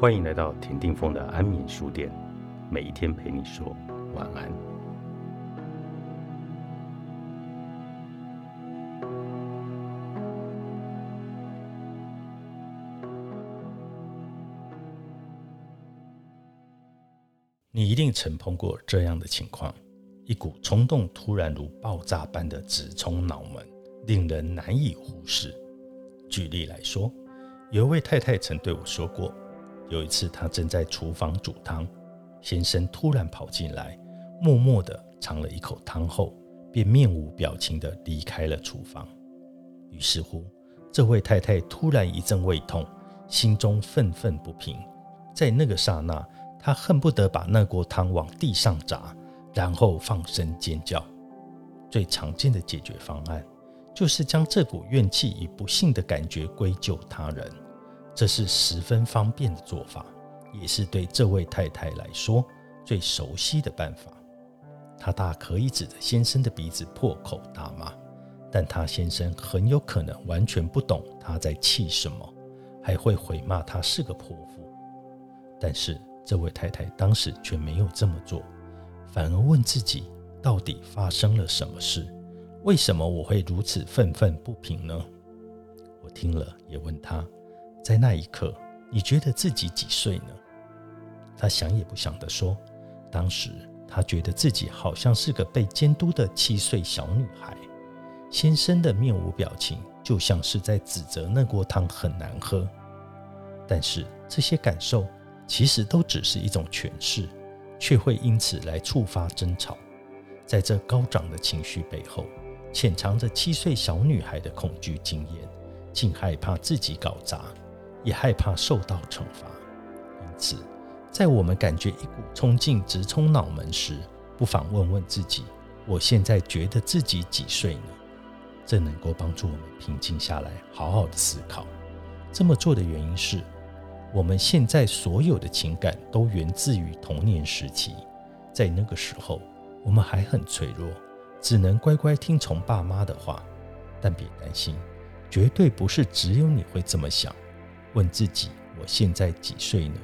欢迎来到田定峰的安眠书店，每一天陪你说晚安。你一定曾碰过这样的情况：一股冲动突然如爆炸般的直冲脑门，令人难以忽视。举例来说，有一位太太曾对我说过。有一次，她正在厨房煮汤，先生突然跑进来，默默地尝了一口汤后，便面无表情地离开了厨房。于是乎，这位太太突然一阵胃痛，心中愤愤不平。在那个刹那，她恨不得把那锅汤往地上砸，然后放声尖叫。最常见的解决方案，就是将这股怨气与不幸的感觉归咎他人。这是十分方便的做法，也是对这位太太来说最熟悉的办法。她大可以指着先生的鼻子破口大骂，但她先生很有可能完全不懂她在气什么，还会毁骂她是个泼妇。但是这位太太当时却没有这么做，反而问自己：到底发生了什么事？为什么我会如此愤愤不平呢？我听了也问她。在那一刻，你觉得自己几岁呢？他想也不想地说：“当时他觉得自己好像是个被监督的七岁小女孩。”先生的面无表情，就像是在指责那锅汤很难喝。但是这些感受其实都只是一种诠释，却会因此来触发争吵。在这高涨的情绪背后，潜藏着七岁小女孩的恐惧经验，竟害怕自己搞砸。也害怕受到惩罚，因此，在我们感觉一股冲劲直冲脑门时，不妨问问自己：我现在觉得自己几岁呢？这能够帮助我们平静下来，好好的思考。这么做的原因是，我们现在所有的情感都源自于童年时期，在那个时候，我们还很脆弱，只能乖乖听从爸妈的话。但别担心，绝对不是只有你会这么想。问自己：我现在几岁呢？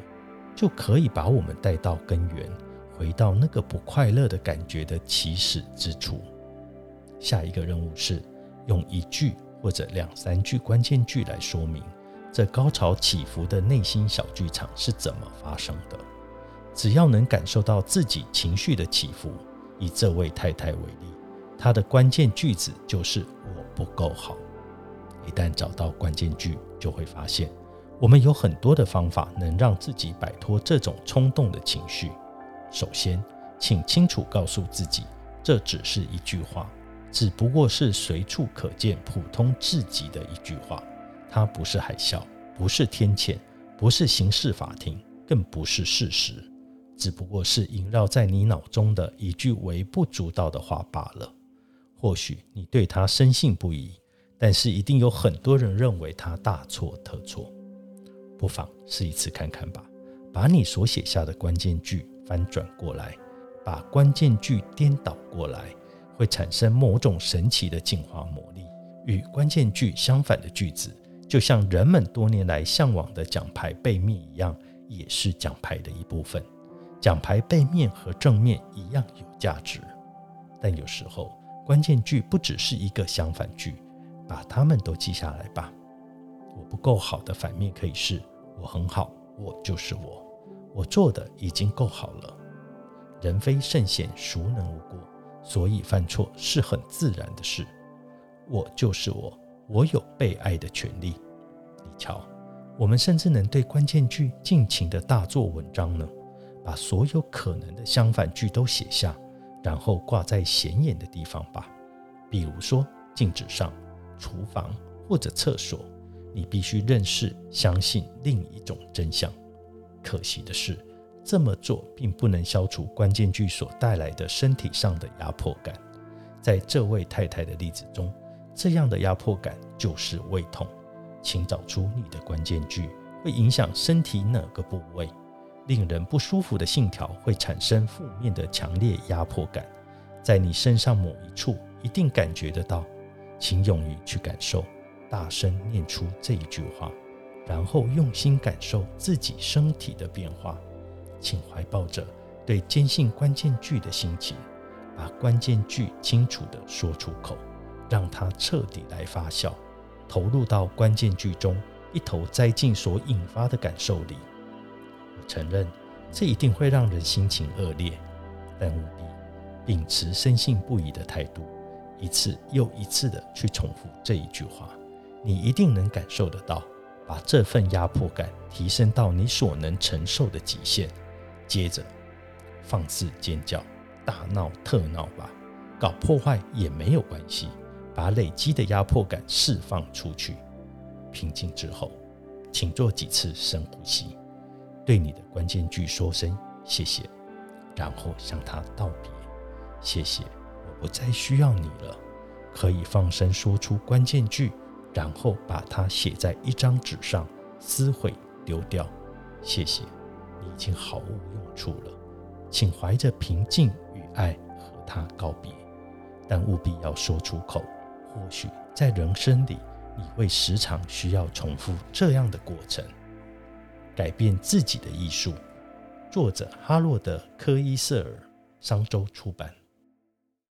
就可以把我们带到根源，回到那个不快乐的感觉的起始之处。下一个任务是用一句或者两三句关键句来说明这高潮起伏的内心小剧场是怎么发生的。只要能感受到自己情绪的起伏，以这位太太为例，她的关键句子就是“我不够好”。一旦找到关键句，就会发现。我们有很多的方法能让自己摆脱这种冲动的情绪。首先，请清楚告诉自己，这只是一句话，只不过是随处可见、普通至极的一句话。它不是海啸，不是天谴，不是刑事法庭，更不是事实，只不过是萦绕在你脑中的一句微不足道的话罢了。或许你对它深信不疑，但是一定有很多人认为它大错特错。不妨试一次看看吧。把你所写下的关键句翻转过来，把关键句颠倒过来，会产生某种神奇的进化魔力。与关键句相反的句子，就像人们多年来向往的奖牌背面一样，也是奖牌的一部分。奖牌背面和正面一样有价值，但有时候关键句不只是一个相反句，把它们都记下来吧。我不够好的反面可以是我很好，我就是我，我做的已经够好了。人非圣贤，孰能无过？所以犯错是很自然的事。我就是我，我有被爱的权利。你瞧，我们甚至能对关键句尽情的大做文章呢。把所有可能的相反句都写下，然后挂在显眼的地方吧，比如说镜子上、厨房或者厕所。你必须认识、相信另一种真相。可惜的是，这么做并不能消除关键句所带来的身体上的压迫感。在这位太太的例子中，这样的压迫感就是胃痛。请找出你的关键句会影响身体哪个部位？令人不舒服的信条会产生负面的强烈压迫感，在你身上某一处一定感觉得到。请勇于去感受。大声念出这一句话：然后用心感受自己身体的变化。请怀抱着对坚信关键句的心情，把关键句清楚地说出口，让它彻底来发酵，投入到关键句中，一头栽进所引发的感受里。我承认，这一定会让人心情恶劣，但务必秉持深信不疑的态度，一次又一次地去重复这一句话，你一定能感受得到，把这份压迫感提升到你所能承受的极限。接着，放肆尖叫、大闹特闹吧，搞破坏也没有关系，把累积的压迫感释放出去。平静之后，请做几次深呼吸，对你的关键句说声谢谢，然后向他道别。谢谢，我不再需要你了。可以放声说出关键句，然后把它写在一张纸上，撕毁丢掉。谢谢。你已经毫无用处了，请怀着平静与爱和他告别，但务必要说出口。或许在人生里，你会时常需要重复这样的过程。改变自己的艺术，作者哈洛德·科伊瑟尔，商周出版。